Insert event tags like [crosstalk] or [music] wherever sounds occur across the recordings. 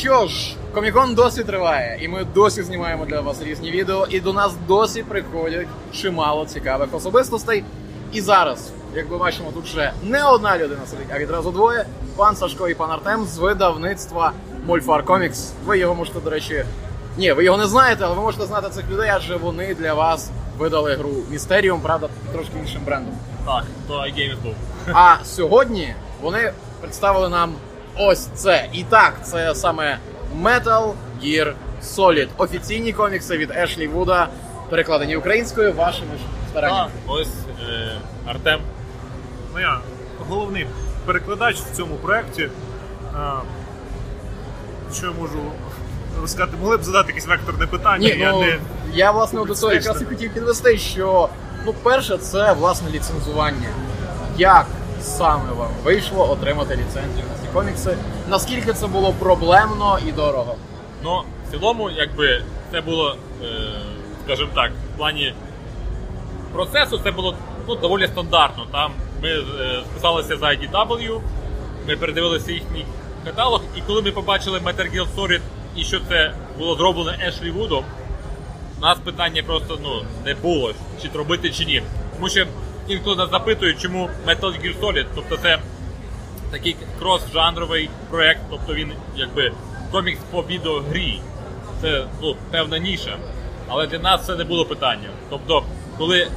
що ж, комікон досі триває, і ми досі знімаємо для вас різні відео, і до нас досі приходять чимало цікавих особистостей. І зараз, як ми бачимо, тут вже не одна людина сидить, а відразу двоє. Пан Сашко і пан Артем з видавництва Мольфар Комікс. Ви його можете, до речі, ні, ви його не знаєте, але ви можете знати цих людей, адже вони для вас видали гру Містеріум, правда, трошки іншим брендом. Так, то iGames був. А сьогодні вони представили нам ось це. І так, це саме Metal Gear Solid. Офіційні комікси від Ешлі Вуда, перекладені українською вашими ж стараннями. ось е, Артем. Ну я головний перекладач в цьому проєкті. Що я можу розказати? Могли б задати якесь векторне питання. Ні, я ну не я власне до цього якраз і хотів підвести, що ну, перше, це власне ліцензування. Як саме вам вийшло отримати ліцензію на ці комікси? Наскільки це було проблемно і дорого? Ну, в цілому, якби це було, е, скажімо так, в плані процесу це було ну, доволі стандартно. Там ми е, списалися за IDW, ми передивилися їхній каталог, і коли ми побачили Metal Gear Solid і що це було зроблено Ешлі Вудом, у нас питання просто ну, не було, чи робити, чи ні. Тому що ніхто нас запитує, чому Metal Gear Solid, тобто це такий крос-жанровий проект, тобто він якби комікс по відеогрі. Це ну, певна ніша. Але для нас це не було питання. Тобто, коли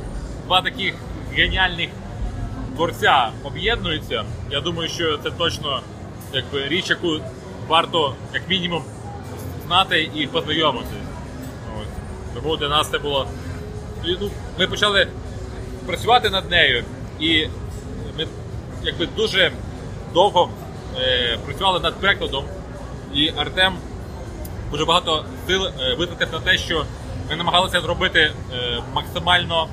два таких геніальних творця об'єднуються, я думаю, що це точно якби, річ, яку варто як мінімум знати і познайомитися. Тому для нас це було. Ну, ми почали працювати над нею, і ми якби дуже довго е, працювали над перекладом, і Артем дуже багато сил е, витратив на те, що ми намагалися зробити е, максимально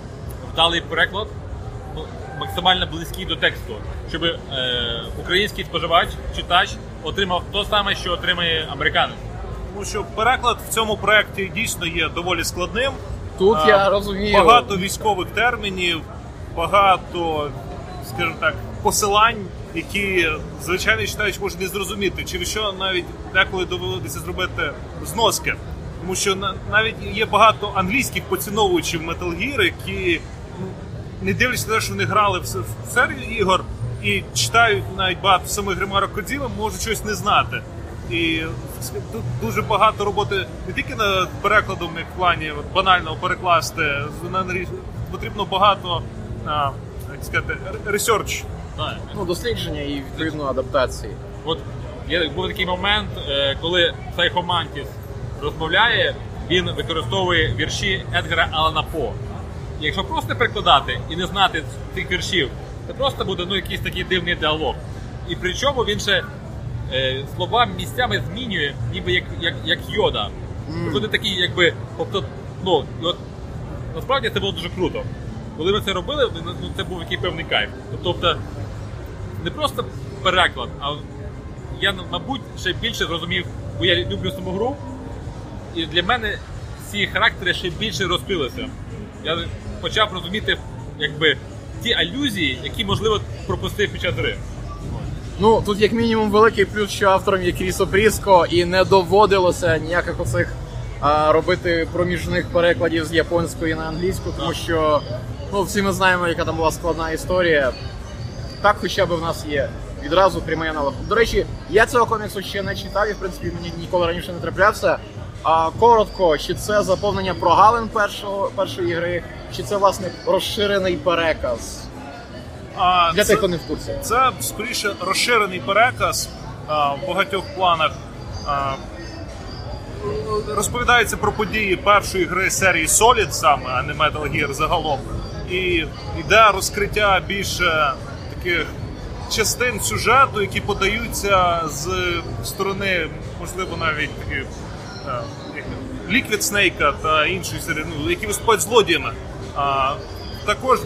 вдалий переклад, ну, максимально близький до тексту, щоб е, український споживач, читач отримав те саме, що отримає американець. тому що переклад в цьому проєкті дійсно є доволі складним. Тут А, я розумію. Багато військових термінів, багато, скажімо так, посилань, які звичайний читач може не зрозуміти, через що навіть деколи доводиться зробити зноски. Тому що навіть є багато англійських поціновувачів Metal Gear, які ну, не дивлячись на те, що вони грали в, серію ігор і читають навіть багато самих ремарок Кодзіми, можуть щось не знати. І тут дуже багато роботи не тільки над перекладом, як в плані от, банально перекласти, на- потрібно багато а, як сказати, research. Так. Ну, дослідження і відповідно адаптації. От є був такий момент, е, коли Psycho Mantis розмовляє, він використовує вірші Едгара Алана По. І якщо просто перекладати і не знати цих віршів, це просто буде ну, якийсь такий дивний діалог. І причому він ще е, слова місцями змінює, ніби як, як, як йода. Вони такі, якби, тобто, ну, і от насправді це було дуже круто. Коли ми це робили, ну, це був який певний кайф. Тобто, не просто переклад, а я, мабуть, ще більше зрозумів, бо я люблю саму гру, і для мене ці характери ще більше розкрилися. Я почав розуміти, якби, ті алюзії, які, можливо, пропустив під час гри. Ну, тут як мінімум великий плюс, що автором є Крісо Пріско, і не доводилося ніяких оцих а, робити проміжних перекладів з японської на англійську, тому що ну, всі ми знаємо, яка там була складна історія. Так хоча б в нас є відразу прямий аналог. До речі, я цього коміксу ще не читав і в принципі мені ніколи раніше не траплявся. А коротко, чи це заповнення прогалин першого, першої гри, чи це власне розширений переказ А для це- тих, хто не в курсі. Це скоріше розширений переказ а, в багатьох планах. А, розповідається про події першої гри серії Solid саме, а не Metal Gear загалом. І йде розкриття більше таких частин сюжету, які подаються з сторони, можливо, навіть таких е, як Liquid Snake та іншої серії, ну, які виступають злодіями. А, також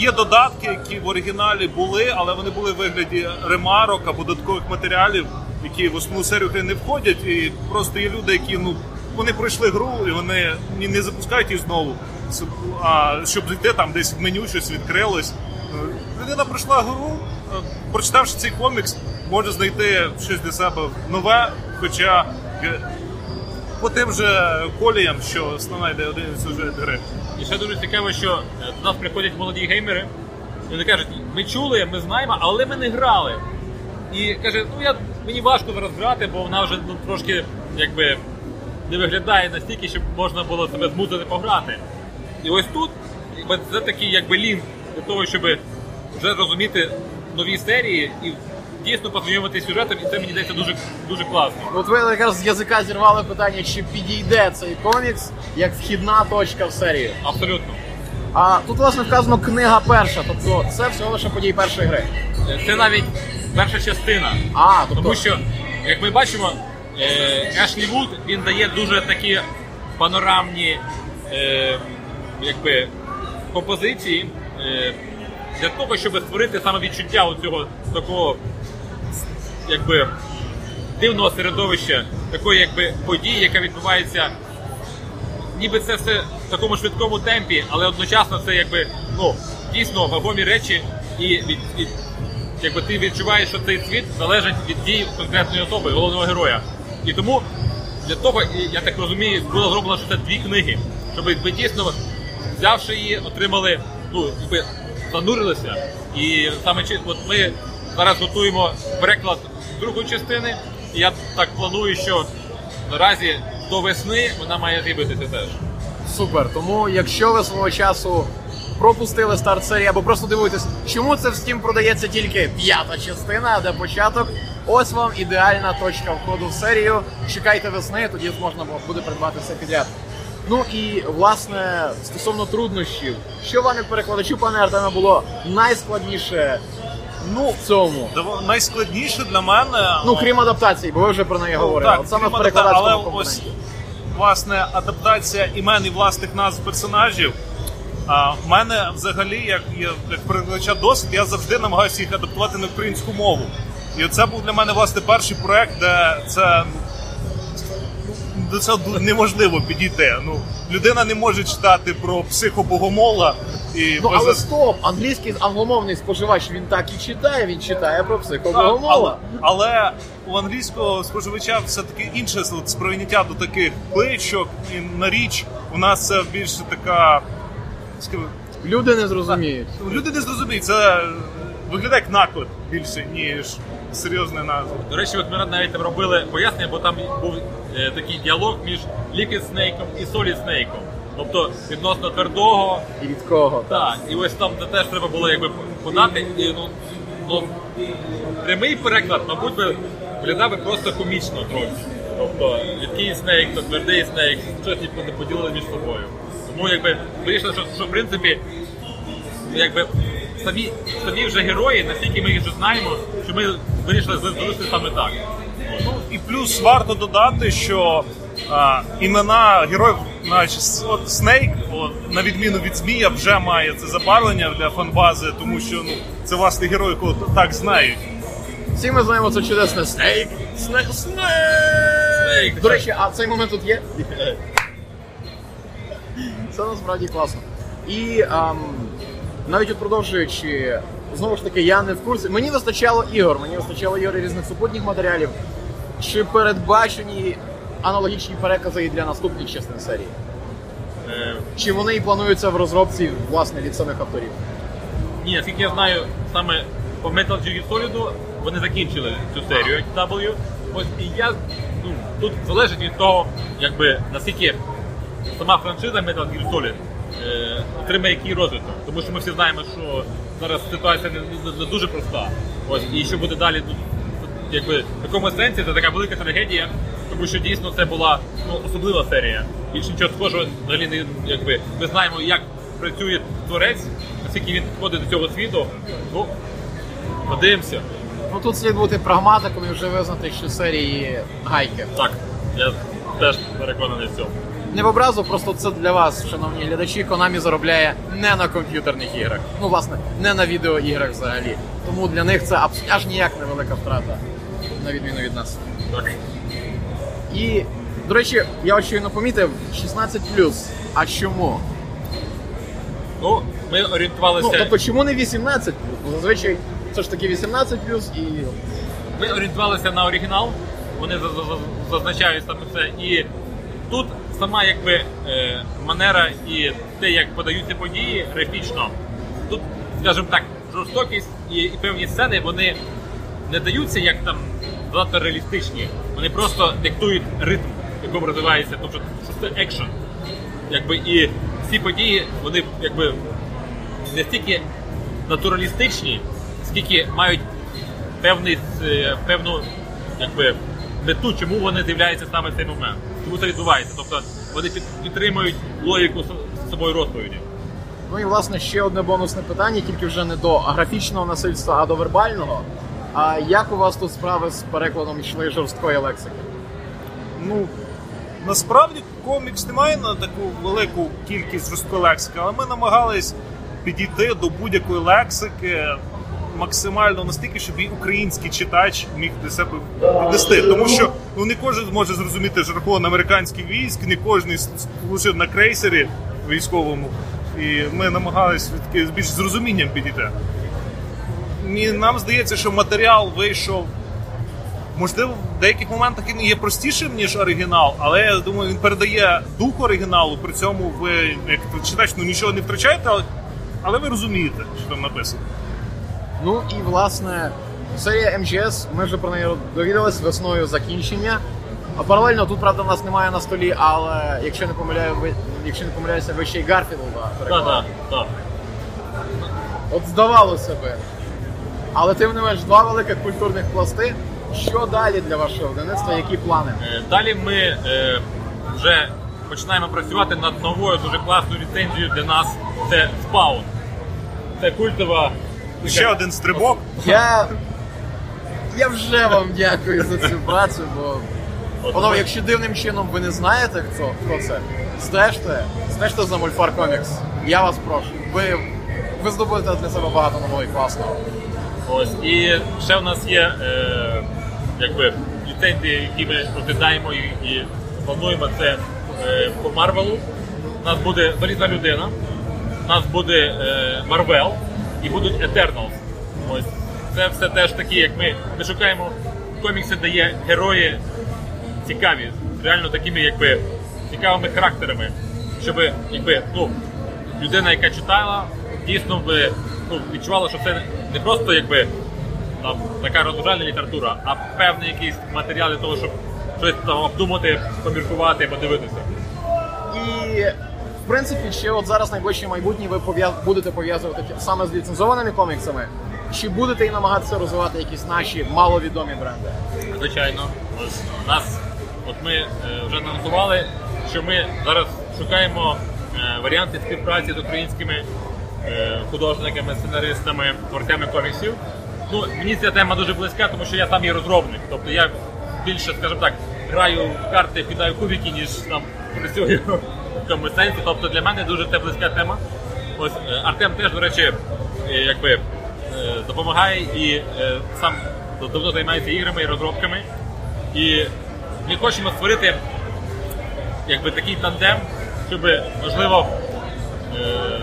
є додатки, які в оригіналі були, але вони були в вигляді ремарок або додаткових матеріалів, які в основну серію гри не входять. І просто є люди, які ну вони пройшли гру і вони не запускають її знову. А щоб зайти там десь в меню щось відкрилось. Е, Людина пройшла гру, е, прочитавши цей комікс, може знайти щось для себе нове. Хоча по тим же коліям, що основна йде один сюжет гри. І ще дуже цікаво, що е, до нас приходять молоді геймери, і вони кажуть, ми чули, ми знаємо, але ми не грали. І каже, ну я мені важко зараз грати, бо вона вже ну, трошки якби не виглядає настільки, щоб можна було себе змусити пограти. І ось тут це такий якби лінк для того, щоб вже розуміти нові серії і дійсно познайомитися сюжетом, і це мені здається дуже дуже класно. От ви якраз з язика зірвали питання, чи підійде цей комікс як вхідна точка в серію. Абсолютно. А тут, власне, вказано книга перша, тобто це всього лише події першої гри. Е, Це навіть перша частина. А, тобто Тому що, як ми бачимо, Ешлі Вуд він дає дуже такі панорамні е, якби, композиції е, для того, щоб створити саме відчуття цього такого якби, дивного середовища, такої якби, події, яка відбувається. Ніби це все в такому швидкому темпі, але одночасно це якби ну, дійсно вагомі речі, і від, від, якби ти відчуваєш, що цей світ залежить від дій конкретної особи, головного героя. І тому для того, я так розумію, було зроблено, що це дві книги, щоб ви дійсно, взявши її, отримали, ну, якби занурилися. І саме от ми зараз готуємо переклад другої частини, і я так планую, що наразі до весни вона має з'явитися теж. Супер. Тому якщо ви свого часу пропустили старт серії або просто дивуєтесь, чому це в Steam продається тільки п'ята частина, де початок, ось вам ідеальна точка входу в серію. Чекайте весни, тоді можна буде придбати все підряд. Ну і власне стосовно труднощів, що вам як перекладачу, пане Артеме, було найскладніше ну в цьому? Дов- Найскладніше для мене. Ну крім адаптації, бо ви вже про неї говорили. Так, От саме в крім адапта- перекладацькому але ось власне адаптація імен і власних назв персонажів. А в мене взагалі, як, є- як перекладача досвід, я завжди намагаюся їх адаптувати на українську мову. І це був для мене власне перший проект, де це ну, до цього неможливо підійти. Ну, людина не може читати про психобогомола і Ну без- але стоп, англійський англомовний споживач він так і читає, він читає про Так, психобогомола. але, але у англійського споживача все-таки інше от, сприйняття до таких кличок і на річ у нас це більше така. Люди не зрозуміють. Люди не зрозуміють, це виглядає як наклеп більше, ніж серйозна назва. До речі, от ми навіть там робили пояснення, бо там був е, такий діалог між Liquid Snake і Solid Snake. Тобто відносно твердого. І від кого? Так, і ось там це теж треба було якби подати. І, ну, ну, прямий переклад, мабуть, би виглядав би просто комічно трохи. Тобто рідкий снейк, то твердий снейк, щось ніби не поділили між собою. Тому якби вирішили, що, що в принципі, якби самі, самі вже герої, наскільки ми їх вже знаємо, що ми вирішили залишити саме так. Ну і плюс варто додати, що а, імена героїв, значить, от Снейк, от, на відміну від Змія, вже має це забарвлення для фанбази, тому що ну, це власне герой, якого так знають. Всі ми знаємо це чудесне снейк. Снейк. Снейк. Снейк. До речі, а цей момент тут є? Це насправді класно. І ам, навіть от продовжуючи, знову ж таки, я не в курсі. Мені вистачало ігор, мені вистачало ігор і різних супутніх матеріалів. Чи передбачені аналогічні перекази і для наступних частин серії? Е, Чи вони і плануються в розробці, власне, від самих авторів? Ні, наскільки я знаю, саме по Metal Gear Solid вони закінчили цю серію W. Ось і я ну тут залежить від того, якби наскільки сама франшиза Metal Gear Solid е, отримає який розвиток. Тому що ми всі знаємо, що зараз ситуація не, не- не дуже проста. Ось і що буде далі, ну, якби в якому сенсі це така велика трагедія, тому що дійсно це була ну, особлива серія. Більше нічого схожого взагалі не якби ми знаємо, як працює творець, наскільки він підходить до цього світу. Ну, подивимося. Ну тут слід бути прагматиком і вже визнати, що серії гайки. Так, я теж переконаний в цьому. Не в образу, просто це для вас, шановні глядачі, Konami заробляє не на комп'ютерних іграх. Ну, власне, не на відеоіграх взагалі. Тому для них це абс- аж ніяк невелика втрата, на відміну від нас. Так. І, до речі, я щойно помітив 16 А чому? Ну, ми орієнтувалися. Ну, тобто, чому не 18 Бо зазвичай це ж таки 18 і. Ми орієнтувалися на оригінал, вони за- за- за- зазначають саме це. І тут сама якби е, манера і те, як подаються події графічно, тут, скажімо так, жорстокість і, і певні сцени, вони не даються як там занадто реалістичні. Вони просто диктують ритм, якому розвивається, тобто що це екшен. Якби і ці події, вони якби не стільки натуралістичні, скільки мають певний, е, певну якби, мету, чому вони з'являються саме в цей момент. Чому це відбувається? Тобто вони підтримують логіку с- самої розповіді. Ну і власне ще одне бонусне питання, тільки вже не до графічного насильства, а до вербального. А як у вас тут справи з перекладом йшли жорсткої лексики? Ну, насправді комікс не має на таку велику кількість жорсткої лексики, але ми намагались підійти до будь-якої лексики максимально настільки, щоб і український читач міг для себе піднести. Тому що ну, не кожен зможе зрозуміти жаргон американських військ, не кожен служив на крейсері військовому. І ми з більш з розумінням підійти. Нам здається, що матеріал вийшов Можливо, в деяких моментах він є простішим, ніж оригінал, але я думаю, він передає дух оригіналу. При цьому ви, як читач, ну нічого не втрачаєте, але, але ви розумієте, що там написано. Ну і власне серія МGS, ми вже про неї довідались весною закінчення. А паралельно тут, правда, в нас немає на столі, але якщо не помиляю, ви якщо не помиляюся, ви ще й Гарфілда Так, так, так. От здавалося би. Але тим не менш, два великих культурних пласти. Що далі для вашого видавництва? Які плани? Е, Далі ми е, вже починаємо працювати над новою дуже класною ліцензією для нас. Це Spawn. Це культова. Ще один стрибок. Я. Я вже вам дякую за цю працю, бо Панове, якщо дивним чином ви не знаєте, хто, хто це, стежте, стежте за Мольфар Комікс. Я вас прошу. Ви, ви здобудете для себе багато нового і класного. Ось. І ще в нас є е, якби, ліцензії, які ми розглядаємо і, і плануємо. Це е, по Марвелу. У нас буде Залізна людина, у нас буде е, Марвел і будуть Eternals. Ось. Це все теж такі, як ми, ми шукаємо комікси, де є герої цікаві, реально такими, якби цікавими характерами, щоб якби, ну, людина, яка читала, дійсно би ну, відчувала, що це не просто якби там така розважальна література, а певний якийсь матеріал для того, щоб щось там обдумати, поміркувати, подивитися. І в принципі, ще от зараз найближче майбутнє ви пов'яз- будете пов'язувати саме з ліцензованими коміксами. Чи будете і намагатися розвивати якісь наші маловідомі бренди? Звичайно, ось у нас, от ми е, вже анонсували, що ми зараз шукаємо е, варіанти співпраці з українськими художниками, сценаристами, творцями коміксів. Ну, мені ця тема дуже близька, тому що я сам є розробник. Тобто я більше, скажімо так, граю в карти, кидаю кубики, ніж там працюю [laughs] в тому сенсі. Тобто для мене дуже це близька тема. Ось е, Артем теж, до речі, е, якби е, допомагає і е, сам давно займається іграми і розробками. І ми хочемо створити якби такий тандем, щоб можливо е,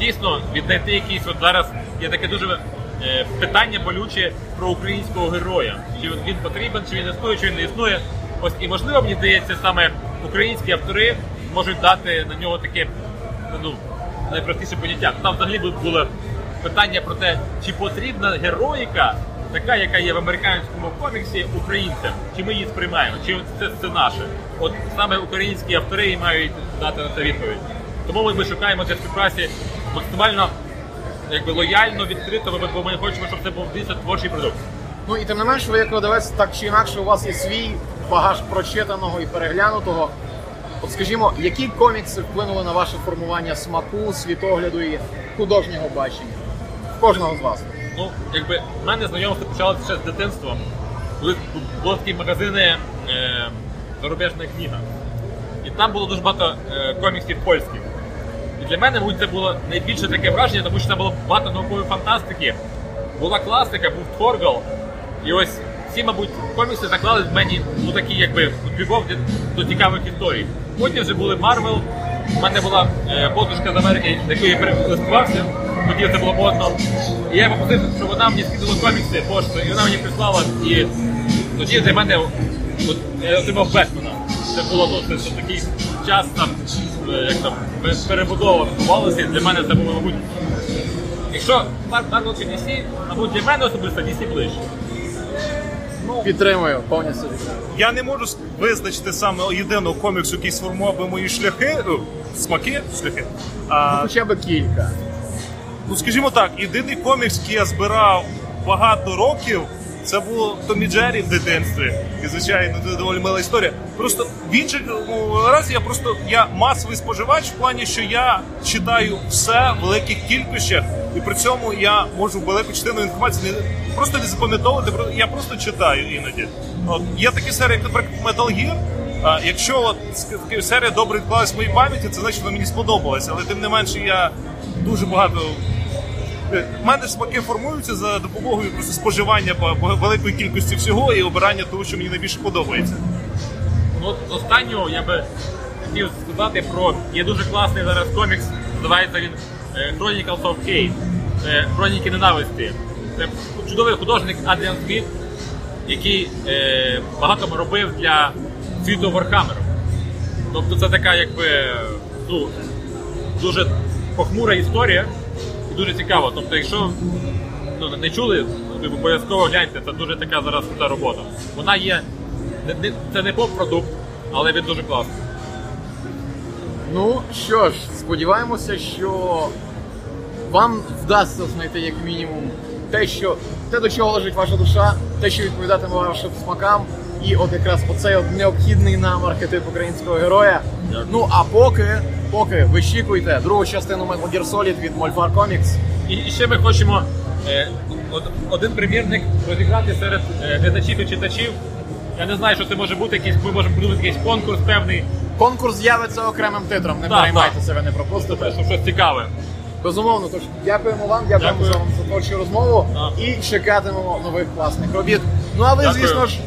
дійсно віднайти якийсь от зараз є таке дуже е, питання болюче про українського героя. Чи він- потрібен, чи він існує, чи він не існує. Ось і можливо, мені здається, саме українські автори можуть дати на нього таке ну, найпростіше поняття. Там взагалі було питання про те, чи потрібна героїка, така, яка є в американському коміксі українцям, чи ми її сприймаємо, чи це, це наше. От саме українські автори мають дати на це відповідь. Тому ми, шукаємо цій співпраці максимально якби лояльно, відкрито, бо ми, хочемо, щоб це був дійсно творчий продукт. Ну і тим не менш, ви як видавець, так чи інакше, у вас є свій багаж прочитаного і переглянутого. От скажімо, які комікси вплинули на ваше формування смаку, світогляду і художнього бачення? Кожного з вас. Ну, якби в мене знайомство почалося ще з дитинства. Коли були такі магазини е, зарубіжна книга. І там було дуже багато е, коміксів польських. І для мене, мабуть, це було найбільше таке враження, тому що там було багато наукової фантастики. Була класика, був Торгал. І ось ці, мабуть, комікси заклали в мені ну, такі, якби любов до- до цікавих історій. Потім вже були Марвел. У мене була е, подружка з Америки, з якою я переласкувався, тоді це було модно. І я попросив, щоб вона мені скидала комікси поштою, і вона мені прислала. І тоді для мене от, я отримав Бетмена. Це було ну, такий час там, е, як там перебудова відбувалася. Для мене це було, мабуть. Якщо Marvel чи DC, мабуть, для мене особисто DC ближче. Підтримую повністю. Я не можу визначити саме єдиного коміксу, який сформував би мої шляхи, о, смаки, шляхи. А, Хоча б кілька. ну скажімо так, єдиний комікс, який я збирав багато років, це було Томі Джері в дитинстві. І звичайно, це доволі мила історія. Просто в інших ну, разі я просто я масовий споживач в плані, що я читаю все в великих кількостях, і при цьому я можу велику частину інформації не просто не запам'ятовувати, я просто читаю іноді. От є такі серії, як, наприклад, Metal Gear. А, якщо от серія добре відклалась в моїй пам'яті, це значить, вона мені сподобалася. Але тим не менше, я дуже багато У мене смаки формуються за допомогою просто споживання по- по великої кількості всього і обирання того, що мені найбільше подобається. Ну, з останнього я би хотів сказати про є дуже класний зараз комікс, називається він е, Chronicles of Hate, Хроніки ненависті. Це чудовий художник Адріан Сміт, який е, багато робив для світу Вархаммеру. Тобто це така якби ну, дуже похмура історія дуже цікава. Тобто, якщо ну, не чули, ви обов'язково гляньте, це дуже така зараз крута робота. Вона є. Це не поп-продукт, але він дуже класний. Ну що ж, сподіваємося, що вам вдасться знайти як мінімум те, що те, до чого лежить ваша душа, те, що відповідатиме вашим смакам, і от якраз оцей от необхідний нам архетип українського героя. Дякую. Ну а поки, поки вичікуйте другу частину Metal Gear Solid від Molfar Comics. І, і ще ми хочемо е, од- один примірник розіграти серед е, глядачів і читачів. Я не знаю, що це може бути, якийсь, ми можемо придумати якийсь конкурс певний, Конкурс з'явиться окремим титром, не Так, переймайтеся, ви не пропустите. щоб щось цікаве. Безумовно, тож дякуємо вам, дякуємо Дякую. за вам за творчу розмову Так. і чекатимемо нових класних робіт. Ну а ви, Дякую. звісно ж,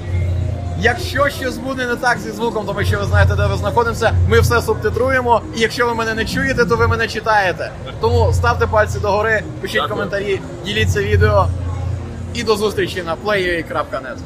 якщо щось буде не так зі звуком, тому що ви знаєте, де ви знаходимося, ми все субтитруємо. І якщо ви мене не чуєте, то ви мене читаєте. Тому ставте пальці догори, пишіть Дякую. коментарі, діліться відео. І до зустрічі на play.ua.net.